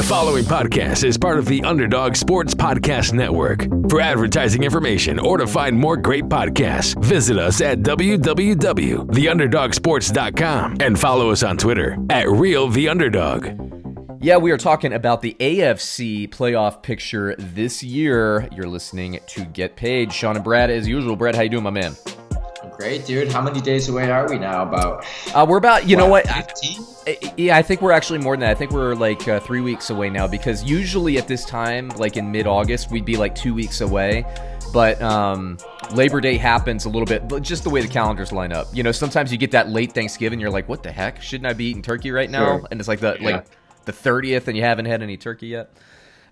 The following podcast is part of the Underdog Sports Podcast Network. For advertising information or to find more great podcasts, visit us at www.theunderdogsports.com and follow us on Twitter at Real The Underdog. Yeah, we are talking about the AFC playoff picture this year. You're listening to Get Paid. Sean and Brad, as usual. Brad, how you doing, my man? Great, dude. How many days away are we now? About Uh, we're about, you know what? I- 15? I- yeah, I think we're actually more than that. I think we're like uh, three weeks away now because usually at this time, like in mid August, we'd be like two weeks away. But um, Labor Day happens a little bit, just the way the calendars line up. You know, sometimes you get that late Thanksgiving, you're like, what the heck? Shouldn't I be eating turkey right now? Sure. And it's like the Yeah. like the 30th and you haven't had any turkey yet.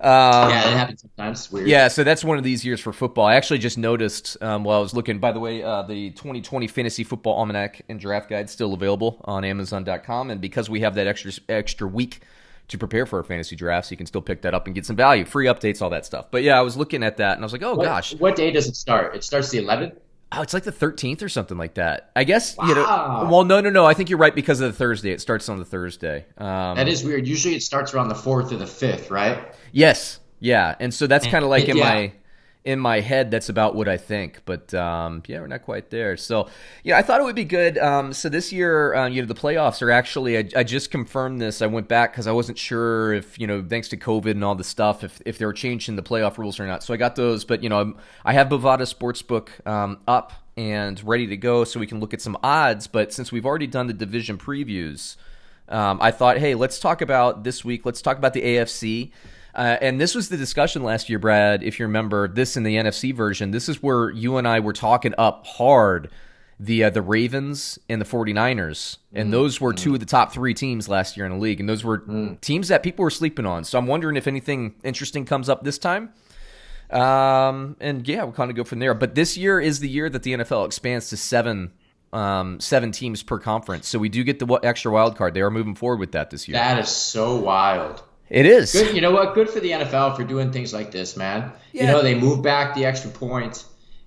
Um, yeah, it happens sometimes. Weird. Yeah, so that's one of these years for football. I actually just noticed um, while I was looking. By the way, uh, the 2020 Fantasy Football Almanac and Draft Guide still available on Amazon.com, and because we have that extra extra week to prepare for our fantasy drafts, you can still pick that up and get some value, free updates, all that stuff. But yeah, I was looking at that and I was like, oh What, gosh, What day does it start? It starts the 11th. Oh, it's like the 13th or something like that. I guess you know. Wow. Well, no, no, no. I think you're right because of the Thursday. It starts on the Thursday. Um, That is weird. Usually it starts around the 4th or the 5th, right? Yes, yeah, and so that's kind of like in yeah. my in my head. That's about what I think, but um, yeah, we're not quite there. So yeah, I thought it would be good. Um, so this year, uh, you know, the playoffs are actually. I, I just confirmed this. I went back because I wasn't sure if you know, thanks to COVID and all the stuff, if if they were changing the playoff rules or not. So I got those, but you know, I'm, I have Bovada Sportsbook um, up and ready to go, so we can look at some odds. But since we've already done the division previews. Um, I thought, hey, let's talk about this week. Let's talk about the AFC. Uh, and this was the discussion last year, Brad. If you remember this in the NFC version, this is where you and I were talking up hard the uh, the Ravens and the 49ers. And those were two of the top three teams last year in the league. And those were teams that people were sleeping on. So I'm wondering if anything interesting comes up this time. Um, and yeah, we'll kind of go from there. But this year is the year that the NFL expands to seven um, seven teams per conference. So we do get the extra wild card. They are moving forward with that this year. That is so wild. It is. Good. You know what? Good for the NFL for doing things like this, man. Yeah. You know, they move back the extra point.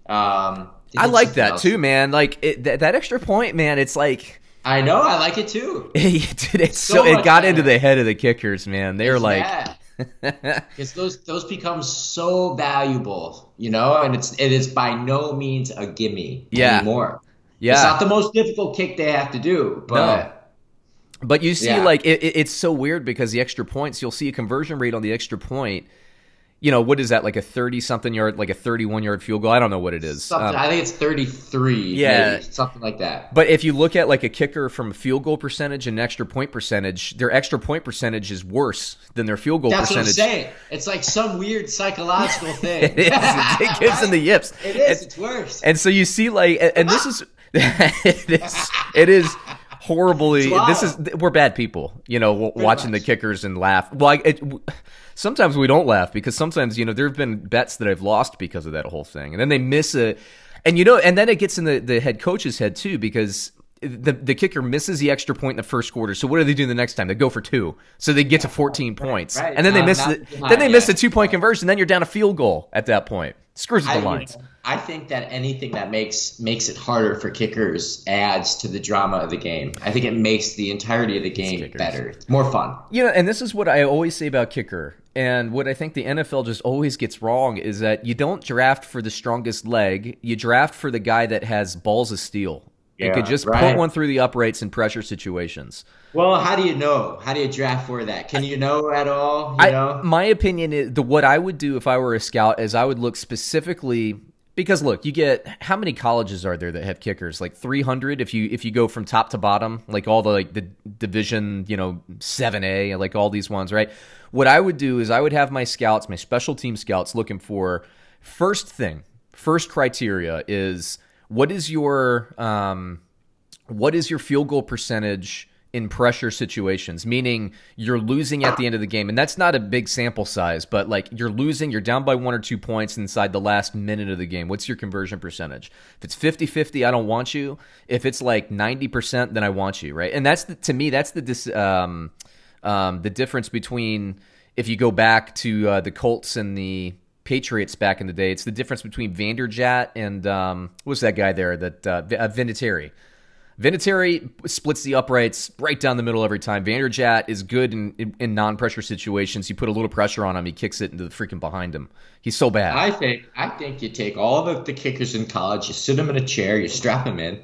Um, I like that else. too, man. Like it, that, that extra point, man. It's like I know. I like it too. it, it's so, So it got better. into the head of the kickers, man. They're like, because those those become so valuable, you know, and it's it is by no means a gimme Yeah. anymore. yeah. It's not the most difficult kick they have to do, but But you see, Yeah. like it, it- it's so weird because the extra points, you'll see a conversion rate on the extra point. You know what is that? Like a thirty-something yard, like a thirty-one yard field goal. I don't know what it is. Um, I think it's thirty three. Yeah. maybe, something like that. But if you look at like a kicker from field goal percentage and extra point percentage, their extra point percentage is worse than their field goal That's what I'm percentage. saying. It's like some weird psychological thing. it, is. it gives them the yips. It is. And- It's worse. And so you see, like, and, and this is, it is, it is horribly. This is we're bad people, you know, w- watching the kickers and laugh. Well, I, it, sometimes we don't laugh because sometimes you know there have been bets that I've lost because of that whole thing, and then they miss a, and you know, and then it gets in the the head coach's head too because. The, the kicker misses the extra point in the first quarter. So what do they do the next time? They go for two. So they get to 14 points. right. And then they Not- miss the, then they miss yet. the two point conversion. Then you're down a field goal at that point. Screws the I, lines. I think that anything that makes makes it harder for kickers adds to the drama of the game. I think it makes the entirety of the game better, It's more fun. You know, and this is what I always say about kicker, and what I think the NFL just always gets wrong is that you don't draft for the strongest leg. You draft for the guy that has balls of steel. You Yeah, could just right. put one through the uprights in pressure situations. Well, how do you know? How do you draft for that? Can you know at all? You I, know? my opinion is the what I would do if I were a scout is I would look specifically because look, you get how many colleges are there that have kickers? Like 300 if you if you go from top to bottom, like all the like the division, you know, 7A, like all these ones, right? What I would do is I would have my scouts, my special team scouts looking for first thing, first criteria is what is your um what is your field goal percentage in pressure situations meaning you're losing at the end of the game and that's not a big sample size but like you're losing you're down by one or two points inside the last minute of the game what's your conversion percentage if it's 50-50 i don't want you if it's like 90% then i want you right and that's the, to me that's the dis, um, um, the difference between if you go back to uh, the colts and the Patriots back in the day. It's the difference between Vanderjagt and um, what was that guy there that uh, Vinatieri. Vinatieri splits the uprights right down the middle every time. Vanderjagt is good in, in, in non-pressure situations. You put a little pressure on him, he kicks it into the freaking behind him. He's so bad. I think I think you take all the, the kickers in college, you sit them in a chair, you strap them in,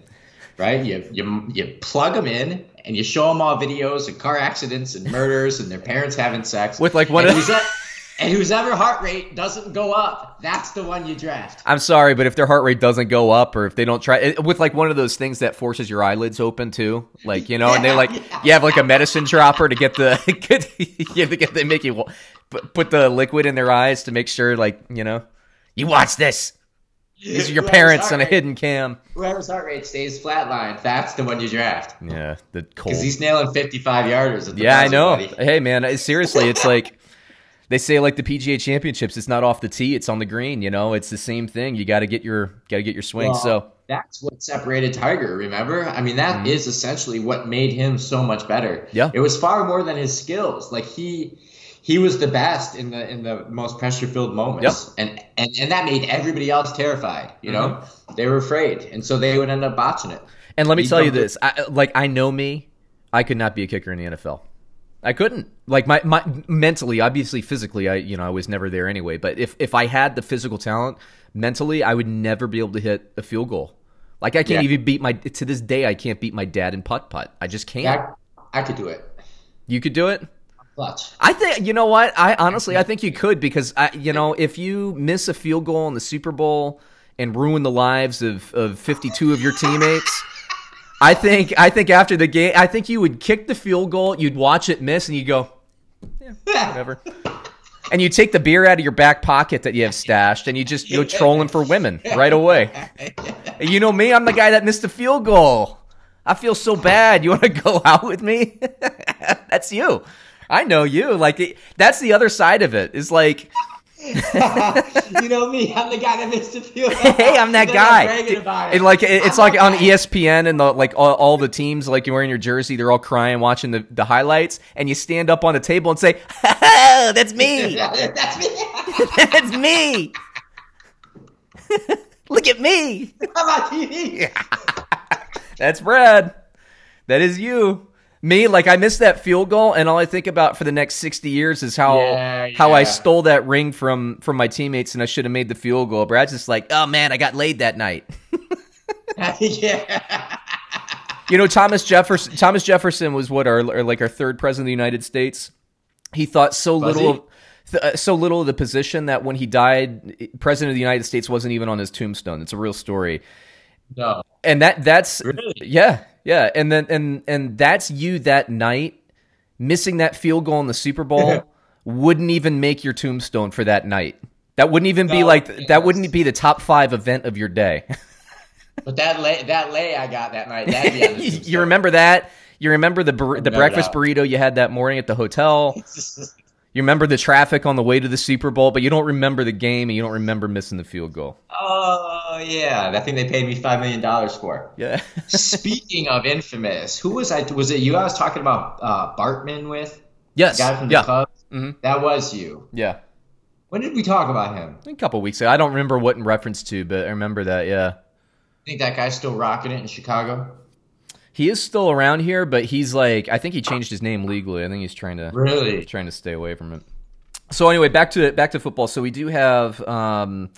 right? You you you plug them in, and you show them all videos of car accidents and murders and their parents having sex With, like, one and of- and whose ever heart rate doesn't go up, that's the one you draft. I'm sorry, but if their heart rate doesn't go up, or if they don't try it, with like one of those things that forces your eyelids open too, like you know, and they like you have like a medicine dropper to get the get, you have to get they make you put, the liquid in their eyes to make sure, like you know, you watch this. These are your parents on a rate- hidden cam. Whoever's heart rate stays flatline, that's the one you draft. Yeah, the cold. Because he's nailing 55 yarders. At the Yeah, I know. buddy. Hey, man, seriously, it's like they say, like the PGA Championships, it's not off the tee, it's on the green. You know, it's the same thing. You got to get your got to get your swing. Well, so that's what separated Tiger. Remember? I mean, that is essentially what made him so much better. Mm-hmm. Yeah. it was far more than his skills. Like he, he was the best in the in the most pressure filled moments, yep. and, and and that made everybody else terrified. You know, Mm-hmm. they were afraid, and so they would end up botching it. And let me He tell you this: I, like I know me, I could not be a kicker in the NFL. I couldn't. Like my, my mentally, obviously, physically, I you know I was never there anyway. But if if I had the physical talent, mentally, I would never be able to hit a field goal. Like I can't Yeah. even beat my to this day. I can't beat my dad in putt putt. I just can't. Yeah, I, I could do it. You could do it. Clutch. I think you know what. I honestly, I think you could because I, you know, if you miss a field goal in the Super Bowl and ruin the lives of of fifty two of your teammates, I think I think after the game, I think you would kick the field goal, you'd watch it miss, and you go, whatever. And you take the beer out of your back pocket that you have stashed, and you just go trolling for women right away. You know me, I'm the guy that missed the field goal. I feel so bad. You want to go out with me? that's you. I know you. Like that's the other side of it. Is like, you know me. I'm the guy that missed the field. hey, I'm that guy. it. And like it- it's I'm like on guy. ESPN and the like all, all the teams like you're wearing your jersey, they're all crying watching the, the highlights, and you stand up on the table and say, oh, "That's me. That's me. That's me. Look at me. I'm on TV. That's Brad. That is you. Me, like I missed that field goal, and all I think about for the next sixty years is how Yeah, how I stole that ring from from my teammates, and I should have made the field goal. Brad's just like, oh man, I got laid that night. yeah. You know, Thomas Jefferson. Thomas Jefferson was what our, like our third president of the United States. He thought so little of th- uh, so little of the position that when he died, president of the United States wasn't even on his tombstone. It's a real story. No. and that that's Really? yeah yeah and then and and that's you that night missing that field goal in the super bowl wouldn't even make your tombstone for that night that wouldn't even be like yes. that wouldn't be the top five event of your day But that lay that lay I got that night. That'd be on the you remember that you remember the bur- the No breakfast doubt. burrito you had that morning at the hotel you remember the traffic on the way to the super bowl but you don't remember the game and you don't remember missing the field goal Oh yeah, that thing they paid me five million dollars for. yeah Speaking of infamous, who was I? Was it you? I was talking about uh, Bartman with yes the guy from the yeah Cubs. Mhm. That was you. yeah When did we talk about him? a couple weeks ago i don't remember what in reference to but i remember that yeah I think that guy's still rocking it in Chicago. He is still around here, but he's like I think he changed his name legally. I think he's trying to Really? trying to stay away from it. So anyway, back to back to football. So we do have um,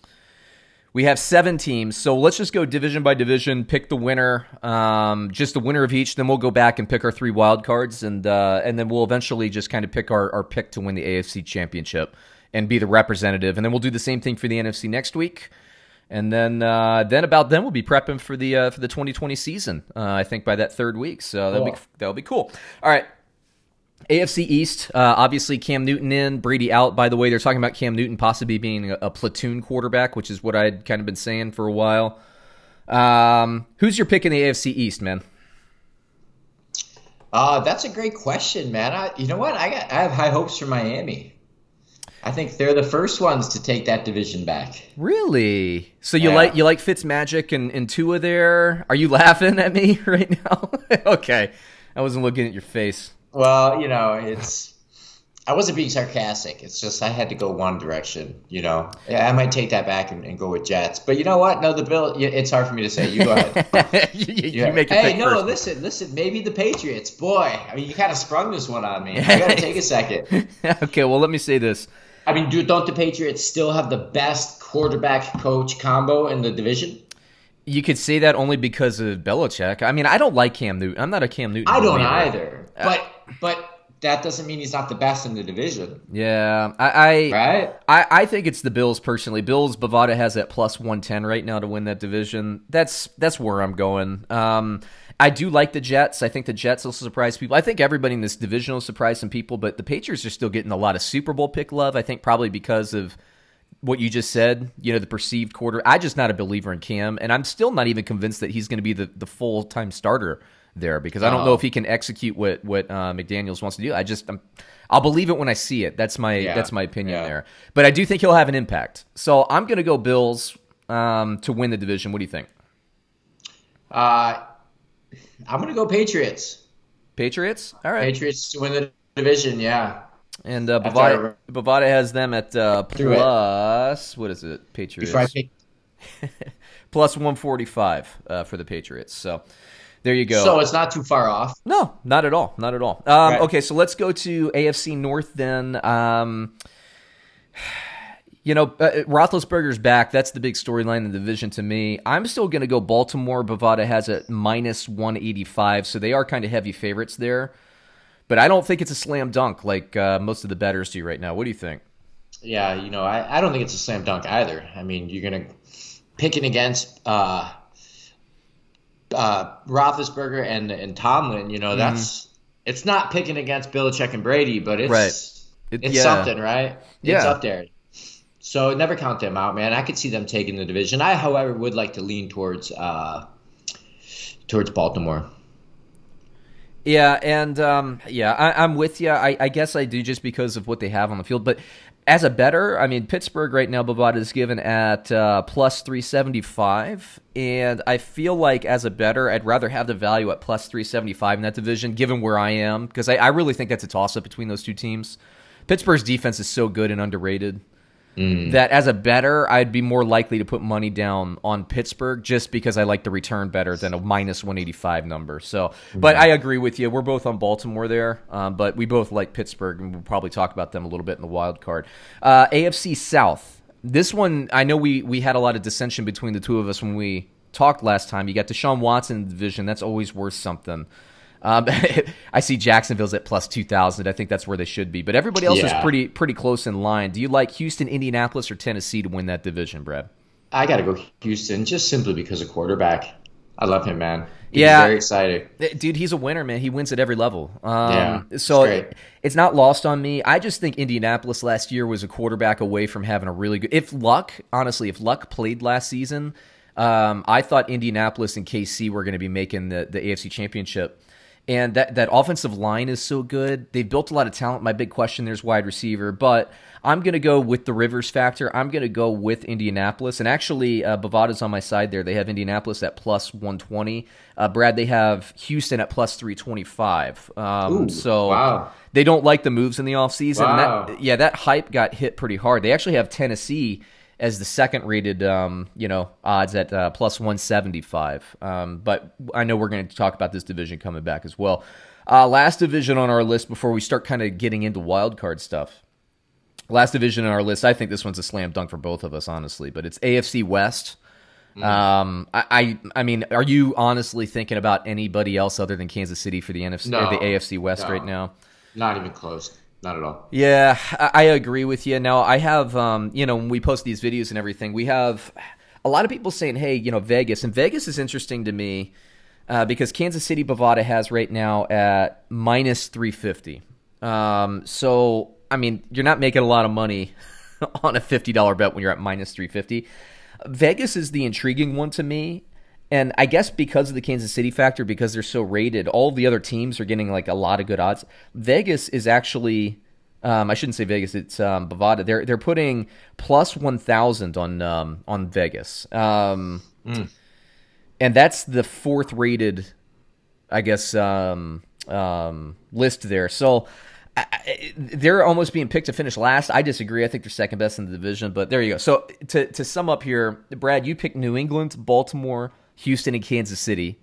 we have seven teams. So let's just go division by division, pick the winner, um, just the winner of each. Then we'll go back and pick our three wild cards, and uh, and then we'll eventually just kind of pick our, our pick to win the AFC Championship and be the representative. And then we'll do the same thing for the NFC next week. And then, uh, then about then we'll be prepping for the uh, for the 2020 season. Uh, I think by that third week, so that'll be Cool. that'll be cool. All right, AFC East, uh, obviously Cam Newton in, Brady out. By the way, they're talking about Cam Newton possibly being a, a platoon quarterback, which is what I'd kind of been saying for a while. Um, who's your pick in the AFC East, man? Uh, that's a great question, man. I, you know what? I got I have high hopes for Miami. I think they're the first ones to take that division back. Really? So you Yeah. like you like Fitz Magic and, and Tua there? Are you laughing at me right now? okay, I wasn't looking at your face. Well, you know, it's I wasn't being sarcastic. It's just I had to go one direction. You know, yeah, I might take that back and, and go with Jets. But you know what? No, the Bill. It's hard for me to say. You go ahead. you, you Yeah. make it. hey, no, listen, listen. Maybe the Patriots. Boy, I mean, you kind of sprung this one on me. I gotta take a second. okay, well, let me say this. I mean, do don't the Patriots still have the best quarterback coach combo in the division? You could say that only because of Belichick. I mean, I don't like Cam Newton. I'm not a Cam Newton. I don't either. But but that doesn't mean he's not the best in the division, Yeah, I, I right? I, I think it's the Bills personally. Bills Bovada has at plus one ten right now to win that division. That's that's where I'm going. Um, I do like the Jets. I think the Jets will surprise people. I think everybody in this division will surprise some people, but the Patriots are still getting a lot of Super Bowl pick love. I think probably because of what you just said. You know, the perceived quarter. I just not a believer in Cam, and I'm still not even convinced that he's going to be the the full time starter there because I don't know Oh. if he can execute what what uh, McDaniels wants to do. I just I'm, I'll believe it when I see it. That's my Yeah. that's my opinion Yeah. there. But I do think he'll have an impact. So I'm going to go Bills um, to win the division. What do you think? Uh, I'm gonna go Patriots. Patriots? All right. Patriots to win the division. Yeah. And uh, After Bovada, Bovada has them at uh, plus, what is it? Patriots. Pick. Plus 145 uh, for the Patriots. So there you go. So it's not too far off. No, not at all. Not at all. Um, Right. Okay, so let's go to AFC North then. Um, you know, uh, Roethlisberger's back. That's the big storyline in the division to me. I'm still going to go Baltimore. Bovada has a minus 185, so they are kind of heavy favorites there. But I don't think it's a slam dunk like uh, most of the bettors do right now. What do you think? Yeah, you know, I, I don't think it's a slam dunk either. I mean, you're gonna picking against uh, uh, Roethlisberger and and Tomlin. You know, that's it's not picking against Belichick and Brady, but it's Right. It- it's yeah. something, right? It's Yeah. up there. So never count them out, man. I could see them taking the division. I, however, would like to lean towards uh, towards Baltimore. Yeah, and um, yeah, I, I'm with you. I, I guess I do just because of what they have on the field. But as a better, I mean, Pittsburgh right now, Bovada is given at uh, plus 375. And I feel like as a better, I'd rather have the value at plus 375 in that division, given where I am, because I, I really think that's a toss up between those two teams. Pittsburgh's defense is so good and underrated that as a better, I'd be more likely to put money down on Pittsburgh just because I like the return better than a minus 185 number. So, but I agree with you. We're both on Baltimore there, um, but we both like Pittsburgh, and we'll probably talk about them a little bit in the wild card. Uh, AFC South. This one, I know we we had a lot of dissension between the two of us when we talked last time. You got Deshaun Watson in the division. That's always worth something. Um, I see Jacksonville's at plus two thousand. I think that's where they should be. But everybody else is pretty pretty close in line. Do you like Houston, Indianapolis, or Tennessee to win that division, Brad? I got to go Houston just simply because of quarterback. I love him, man. He's Yeah. very exciting. Eh, Dude, he's a winner, man. He wins at every level. Um, Yeah, it's so great. it's not lost on me. I just think Indianapolis last year was a quarterback away from having a really good. If Luck, honestly, if Luck played last season, um, I thought Indianapolis and KC were going to be making the, the AFC Championship. And that, that offensive line is so good. They've built a lot of talent. My big question there's wide receiver, but I'm going to go with the Rivers factor. I'm going to go with Indianapolis. And actually, uh, Bovada's on my side there. They have Indianapolis at plus 120. Uh, Brad, they have Houston at plus 325. Um, Ooh, so wow. they don't like the moves in the offseason. Wow. That, yeah, that hype got hit pretty hard. They actually have Tennessee as the second rated, um, you know, odds at uh, plus 175. Um, but I know we're going to talk about this division coming back as well. Uh, last division on our list before we start kind of getting into wild card stuff. Last division on our list, I think this one's a slam dunk for both of us, honestly. But it's AFC West. Um, I, I, I mean, are you honestly thinking about anybody else other than Kansas City for the NFC or No. the AFC West No. right now? Not even close. Not at all. Yeah, I agree with you. Now, I have, um, you know, when we post these videos and everything, we have a lot of people saying, hey, you know, Vegas. And Vegas is interesting to me uh, because Kansas City Bovada has right now at minus 350. Um, so, I mean, you're not making a lot of money on a $50 bet when you're at minus 350. Vegas is the intriguing one to me. And I guess because of the Kansas City factor, because they're so rated, all the other teams are getting like a lot of good odds. Vegas is actually, um, I shouldn't say Vegas, it's um, Bovada. They're they're putting plus one thousand on um, on Vegas, um, and that's the fourth rated, I guess, um, um, list there. So I, they're almost being picked to finish last. I disagree. I think they're second best in the division, but there you go. So to to sum up here, Brad, you picked New England, Baltimore, Houston, and Kansas City.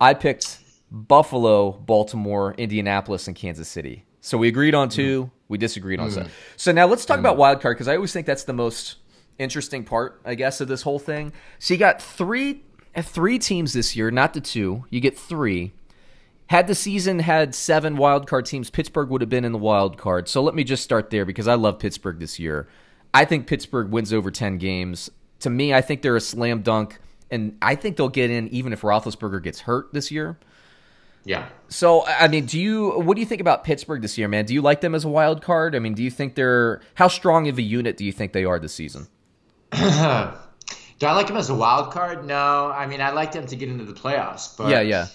I picked Buffalo, Baltimore, Indianapolis, and Kansas City. So we agreed on two. Mm. We disagreed on mm. some. So now let's talk mm. about wild card because I always think that's the most interesting part, I guess, of this whole thing. So you got three three teams this year, not the two. You get three. Had the season had seven wild card teams, Pittsburgh would have been in the wild card. So let me just start there because I love Pittsburgh this year. I think Pittsburgh wins over ten games. To me, I think they're a slam dunk, and I think they'll get in even if Roethlisberger gets hurt this year. Yeah. So I mean, do you what do you think about Pittsburgh this year, man? Do you like them as a wild card? I mean, do you think they're how strong of a unit do you think they are this season? do I like them as a wild card? No. I mean, I like them to get into the playoffs. But yeah, yeah.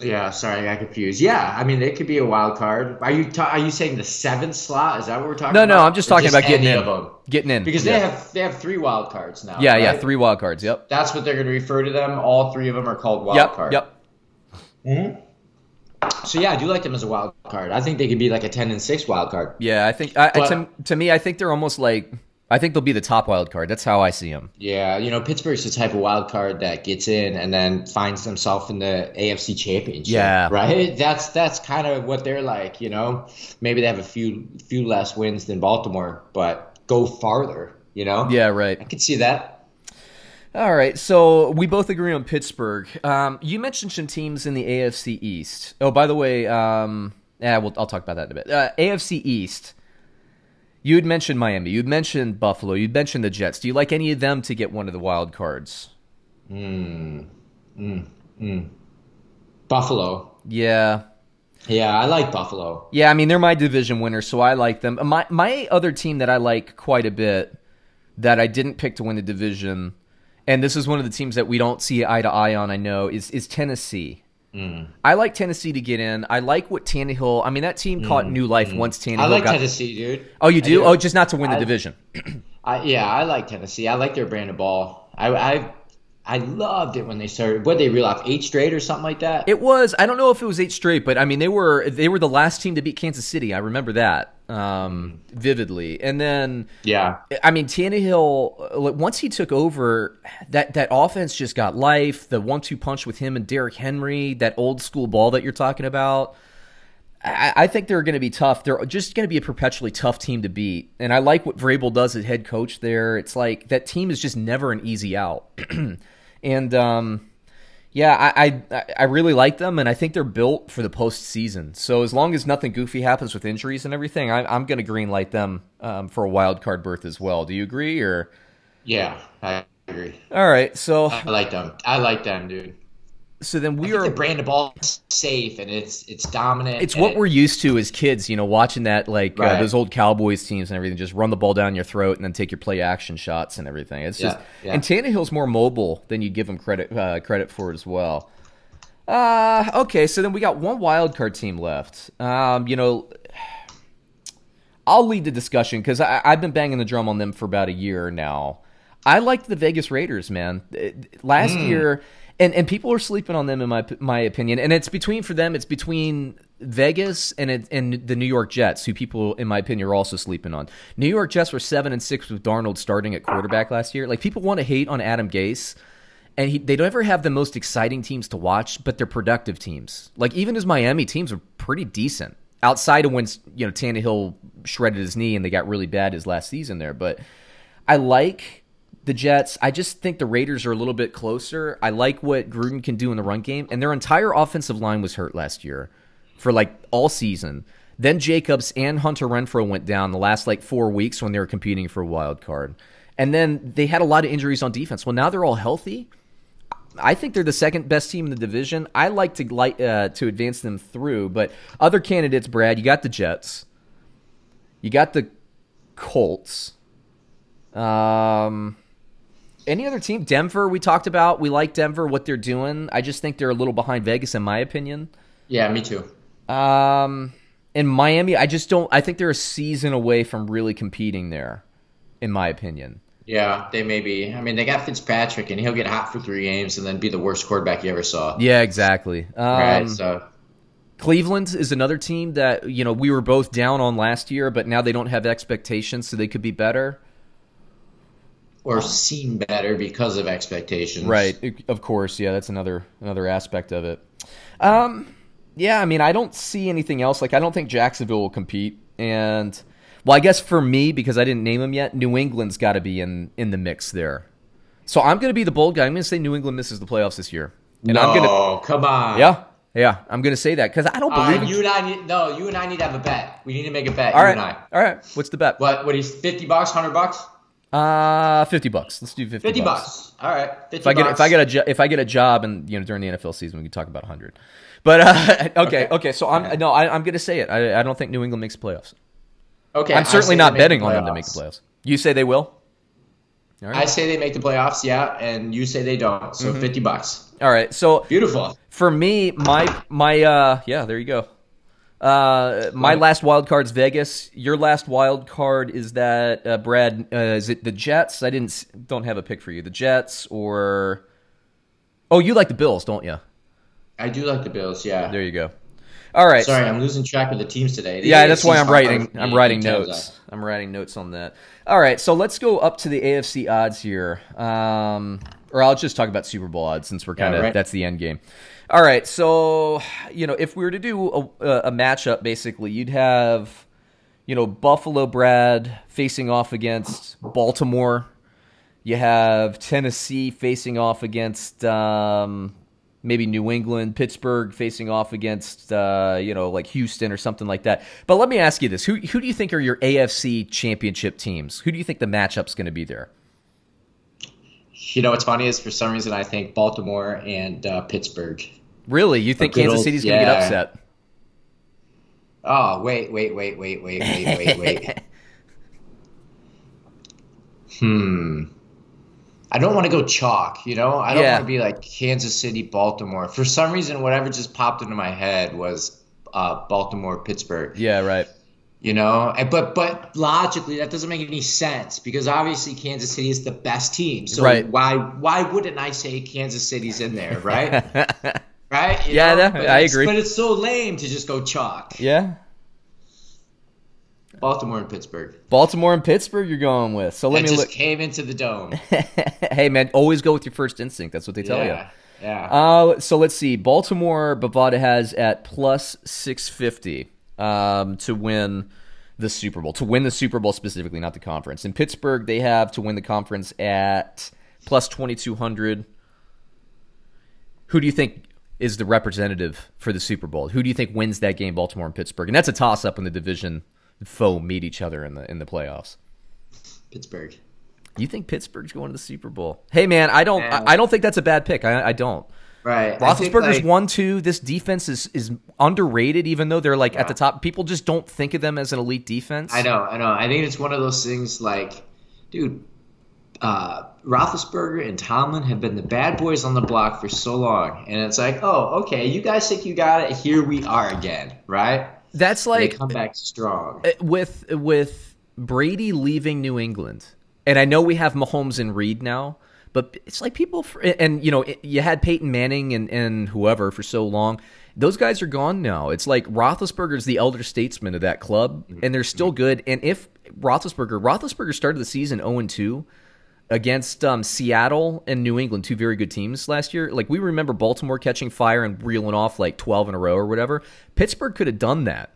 Yeah, sorry, I got confused. Yeah, I mean, it could be a wild card. Are you ta- are you saying the seventh slot? Is that what we're talking no, about? No, no, I'm just talking just about getting in. Getting in because yeah. they have they have three wild cards now. Yeah, right? yeah, three wild cards. Yep. That's what they're going to refer to them. All three of them are called wild yep, card. Yep. Mm-hmm. So yeah, I do like them as a wild card. I think they could be like a ten and six wild card. Yeah, I think I, but, to, to me, I think they're almost like I think they'll be the top wild card. That's how I see them. Yeah, you know, Pittsburgh's the type of wild card that gets in and then finds themselves in the AFC Championship. Yeah, right. That's that's kind of what they're like. You know, maybe they have a few few less wins than Baltimore, but go farther. You know. Yeah, right. I could see that. All right, so we both agree on Pittsburgh. Um, you mentioned some teams in the AFC East. Oh, by the way, um, yeah, we'll, I'll talk about that in a bit. Uh, AFC East. You had mentioned Miami. You'd mentioned Buffalo. You'd mentioned the Jets. Do you like any of them to get one of the wild cards? Mm, mm, mm. Buffalo. Yeah. Yeah, I like Buffalo. Yeah, I mean they're my division winners, so I like them. My my other team that I like quite a bit that I didn't pick to win the division and this is one of the teams that we don't see eye to eye on. I know is is Tennessee. Mm. I like Tennessee to get in. I like what Tannehill. I mean, that team mm. caught new life mm. once Tannehill. I like got, Tennessee, dude. Oh, you do? do? Oh, just not to win the division. I, yeah, I like Tennessee. I like their brand of ball. I, I I loved it when they started. What they reel off eight straight or something like that. It was. I don't know if it was eight straight, but I mean they were they were the last team to beat Kansas City. I remember that um, vividly. And then yeah, I mean Tannehill once he took over that that offense just got life. The one two punch with him and Derrick Henry, that old school ball that you're talking about. I, think they're going to be tough. They're just going to be a perpetually tough team to beat. And I like what Vrabel does as head coach there. It's like that team is just never an easy out. And um, yeah, I, I, I really like them, and I think they're built for the postseason. So as long as nothing goofy happens with injuries and everything, I, am going to green light them um, for a wild card berth as well. Do you agree? Or yeah, I agree. All right, so I like them. I like them, dude so then we are the brand of ball safe and it's it's dominant. It's what we're used to as kids, you know, watching that like uh, right. uh, those old Cowboys teams and everything, just run the ball down your throat and then take your play action shots and everything. It's just yeah, yeah. and Tannehill's more mobile than you give him credit uh, credit for as well. Uh okay, so then we got one wild card team left. Um, you know, I'll lead the discussion because I've been banging the drum on them for about a year now. I liked the Vegas Raiders, man. Last mm. year and and people are sleeping on them in my my opinion. And it's between for them, it's between Vegas and it, and the New York Jets, who people in my opinion are also sleeping on. New York Jets were seven and six with Darnold starting at quarterback last year. Like people want to hate on Adam Gase. And he, they never have the most exciting teams to watch, but they're productive teams. Like even his Miami teams are pretty decent outside of when you know Tannehill shredded his knee and they got really bad his last season there. But I like the Jets. I just think the Raiders are a little bit closer. I like what Gruden can do in the run game, and their entire offensive line was hurt last year for like all season. Then Jacobs and Hunter Renfrow went down the last like four weeks when they were competing for a wild card. And then they had a lot of injuries on defense. Well, now they're all healthy. I think they're the second best team in the division. I like to like uh, to advance them through, but other candidates, Brad, you got the Jets, you got the Colts. Um, any other team? Denver, we talked about. We like Denver, what they're doing. I just think they're a little behind Vegas, in my opinion. Yeah, me too. Um, in Miami, I just don't. I think they're a season away from really competing there, in my opinion. Yeah, they may be. I mean, they got Fitzpatrick, and he'll get hot for three games and then be the worst quarterback you ever saw. Yeah, exactly. Um, right. So Cleveland is another team that you know we were both down on last year, but now they don't have expectations, so they could be better. Or seem better because of expectations. Right. Of course. Yeah, that's another another aspect of it. Um, yeah, I mean, I don't see anything else. Like, I don't think Jacksonville will compete, and well, I guess for me because I didn't name them yet, New England's got to be in in the mix there. So I'm going to be the bold guy. I'm going to say New England misses the playoffs this year, and no, I'm to. come on. Yeah, yeah, I'm going to say that because I don't Uh, believe. in- you and I need no. You and I need to have a bet. We need to make a bet. all you right, and I. all right. What's the bet? What? What is fifty bucks? Hundred bucks? Uh, fifty bucks. Let's do fifty. Fifty bucks. All right. Fifty If I get bucks. if I get a jo- if I get a job and you know during the NFL season we can talk about hundred. But uh, okay, okay, So I'm no, I, I'm going to say it. I, I don't think New England makes playoffs. okay, I'm certainly not betting the on them to make the playoffs. You say they will. All I say they make the playoffs, yeah, and you say they don't. So Mm-hmm. fifty bucks. All right. So Beautiful. for me, my my uh yeah, there you go. Uh, my last wild card's Vegas. Your last wild card is that uh, Brad? Uh, is it the Jets? I didn't don't have a pick for you. The Jets or oh, you like the Bills, don't you? I do like the Bills, yeah. There you go. All right. Sorry, I'm losing track of the teams today. The Yeah, that's why I'm writing. I'm writing notes. that. I'm writing notes on that. All right, so let's go up to the AFC odds here, um, or I'll just talk about Super Bowl odds since we're kind of right. that's the end game. All right, so you know if we were to do a, a, a matchup, basically you'd have you know Buffalo Brad facing off against Baltimore. You have Tennessee facing off against um, maybe New England, Pittsburgh facing off against uh, you know like Houston or something like that. But let me ask you this: who who do you think are your AFC Championship teams? Who do you think the matchup's going to be there? You know what's funny is for some reason I think Baltimore and uh, Pittsburgh. Really, you think Kansas old- City's going to yeah. get upset? Oh wait, wait, wait, wait, wait, wait, wait, wait. hmm. I don't want to go chalk, you know. I don't Yeah. want to be like Kansas City, Baltimore. For some reason, whatever just popped into my head was uh, Baltimore, Pittsburgh. Yeah, right. You know, And- but but logically that doesn't make any sense because obviously Kansas City is the best team. So Right. why why wouldn't I say Kansas City's in there, right? right? You Yeah, know? that- But I agree. But it's so lame to just go chalk. Yeah, Baltimore and Pittsburgh. Baltimore and Pittsburgh. You're going with. So let That me just look. came into the dome. hey man, always go with your first instinct. That's what they tell you. yeah, yeah. Uh, so let's see. Baltimore, Bovada has at plus 650 um, to win the Super Bowl. To win the Super Bowl specifically, not the conference. In Pittsburgh, they have to win the conference at plus 2200. Who do you think is the representative for the Super Bowl? Who do you think wins that game, Baltimore and Pittsburgh? And that's a toss up when the division foe meet each other in the in the playoffs. Pittsburgh. You think Pittsburgh's going to the Super Bowl? Hey man, I don't. I, I don't think that's a bad pick. I, I don't. Right. Roethlisberger's like- one two. This defense is is underrated, even though they're like at the top. People just don't think of them as an elite defense. I know, I know. I think it's one of those things like, dude, uh, Roethlisberger and Tomlin have been the bad boys on the block for so long, and it's like, oh, okay, you guys think you got it. Here we are again, right? That's like they come back strong. uh, with with Brady leaving New England, and I know we have Mahomes and Reid now, but it's like people and you know you had Peyton Manning and and whoever for so long. Those guys are gone now. It's like Roethlisberger's the elder statesman of that club, and they're still good. And if Roethlisberger, Roethlisberger started the season zero and two against um, Seattle and New England, two very good teams last year. Like we remember Baltimore catching fire and reeling off like twelve in a row or whatever. Pittsburgh could have done that.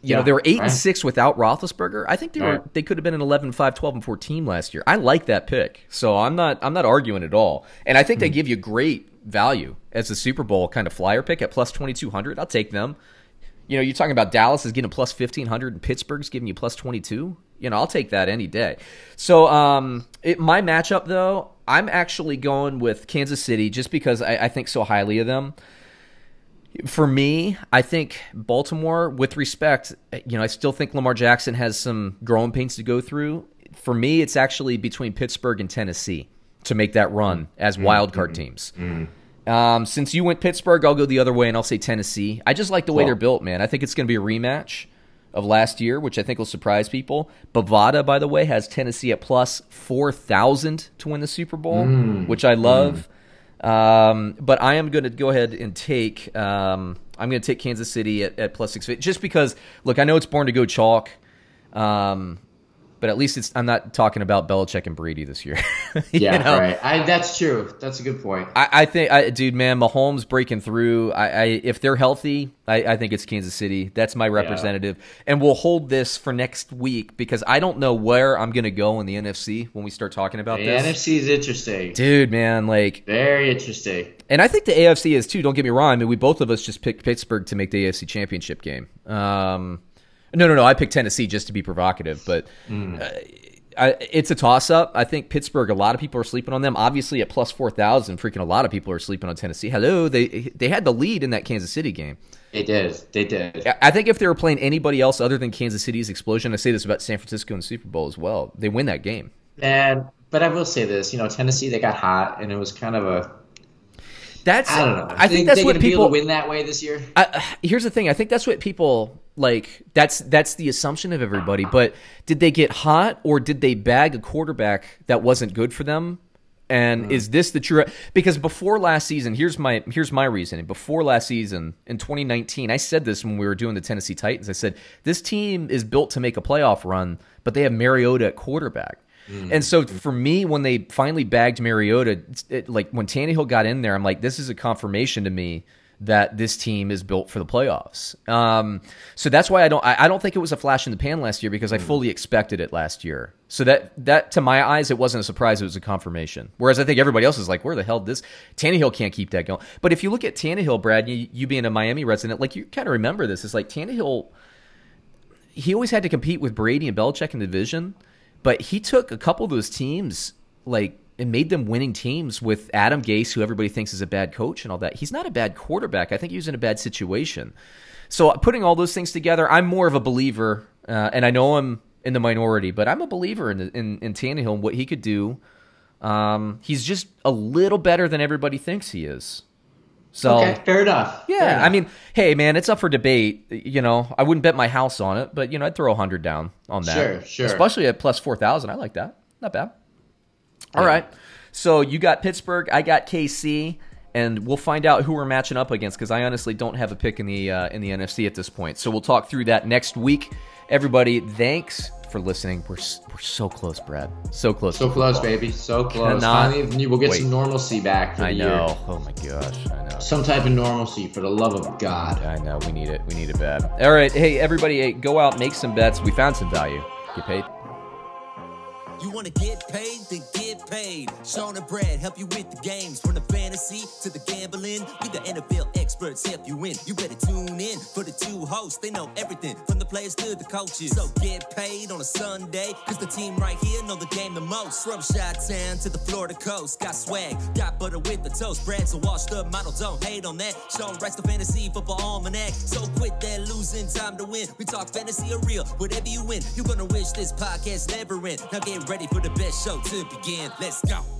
You know, they were 8 right. and 6 without Roethlisberger. I think they were Right. they could have been an 11 5 12 and 4 team last year. I like that pick. So I'm not I'm not arguing at all. And I think Hmm. they give you great value as a Super Bowl kind of flyer pick at plus 2200. I'll take them. You know, you're talking about Dallas is getting plus 1500 and Pittsburgh's giving you plus 22. You know, I'll take that any day. So, um, it, my matchup though, I'm actually going with Kansas City just because I, I think so highly of them. For me, I think Baltimore, with respect, you know, I still think Lamar Jackson has some growing pains to go through. For me, it's actually between Pittsburgh and Tennessee to make that run as mm-hmm. wild card mm-hmm. teams. Mm-hmm. Um, since you went Pittsburgh, I'll go the other way and I'll say Tennessee. I just like the way they're built, man. I think it's going to be a rematch of last year, which I think will surprise people. Bovada, by the way, has Tennessee at plus 4,000 to win the Super Bowl, mm. which I love. Mm. Um, but I am going to go ahead and take. Um, I'm going to take Kansas City at, at plus six, just because. Look, I know it's born to go chalk. Um, but at least it's I'm not talking about Belichick and Brady this year. yeah, know? right. I, that's true. That's a good point. I, I think, I, dude, man, Mahomes breaking through. I, I if they're healthy, I, I, think it's Kansas City. That's my representative, yeah. and we'll hold this for next week because I don't know where I'm gonna go in the NFC when we start talking about the this. NFC is interesting, dude, man. Like very interesting. And I think the AFC is too. Don't get me wrong. I mean, we both of us just picked Pittsburgh to make the AFC Championship game. Um, no, no, no. I picked Tennessee just to be provocative, but mm. uh, I, it's a toss up. I think Pittsburgh. A lot of people are sleeping on them. Obviously, at plus four thousand, freaking a lot of people are sleeping on Tennessee. Hello, they they had the lead in that Kansas City game. They did. They did. I think if they were playing anybody else other than Kansas City's explosion, I say this about San Francisco and Super Bowl as well. They win that game. And but I will say this, you know, Tennessee they got hot, and it was kind of a that's I don't know. I think, that's what people win that way this year. I, here's the thing. I think that's what people like. That's that's the assumption of everybody. But did they get hot or did they bag a quarterback that wasn't good for them? And mm. is this the true? Because before last season, here's my here's my reasoning. Before last season in 2019, I said this when we were doing the Tennessee Titans. I said this team is built to make a playoff run, but they have Mariota at quarterback. Mm. And so for me, when they finally bagged Mariota, it, like when Tannehill got in there, I'm like, this is a confirmation to me that this team is built for the playoffs. Um, so that's why I don't I, I, don't think it was a flash in the pan last year because I mm. fully expected it last year. So that that to my eyes it wasn't a surprise, it was a confirmation. Whereas I think everybody else is like, where the hell this Tannehill can't keep that going. But if you look at Tannehill, Brad, you, you being a Miami resident, like you kind of remember this. It's like Tannehill he always had to compete with Brady and Belichick in the division. But he took a couple of those teams, like, and made them winning teams with Adam Gase, who everybody thinks is a bad coach and all that. He's not a bad quarterback. I think he was in a bad situation. So putting all those things together, I'm more of a believer, uh, and I know I'm in the minority, but I'm a believer in in, in Tannehill and what he could do. Um, he's just a little better than everybody thinks he is. So okay, fair enough. Yeah, fair enough. I mean, hey, man, it's up for debate. You know, I wouldn't bet my house on it, but you know, I'd throw a hundred down on that. Sure, sure. Especially at plus four thousand. I like that. Not bad. All yeah. right. So you got Pittsburgh. I got KC, and we'll find out who we're matching up against because I honestly don't have a pick in the uh, in the NFC at this point. So we'll talk through that next week. Everybody, thanks for listening. We're we're so close, Brad. So close. So close, baby. So close. Cannot Finally, we'll get wait. some normalcy back for the I know. Year. Oh my gosh, I know. Some type of normalcy for the love of God. I know. We need it. We need it bad. All right. Hey, everybody, hey, go out, make some bets. We found some value. Get paid. You want to get paid? Then get paid. Sean and Brad help you with the games. From the fantasy to the gambling, we the NFL experts help you win. You better tune in for the two hosts. They know everything from the players to the coaches. So get paid on a Sunday, cause the team right here know the game the most. From Shot Town to the Florida coast. Got swag, got butter with the toast. Brad's a washed up model, don't hate on that. Sean writes the fantasy football almanac. So quit that losing time to win. We talk fantasy or real, whatever you win. You're gonna wish this podcast never end. Now get ready for the best show to begin. Let's go.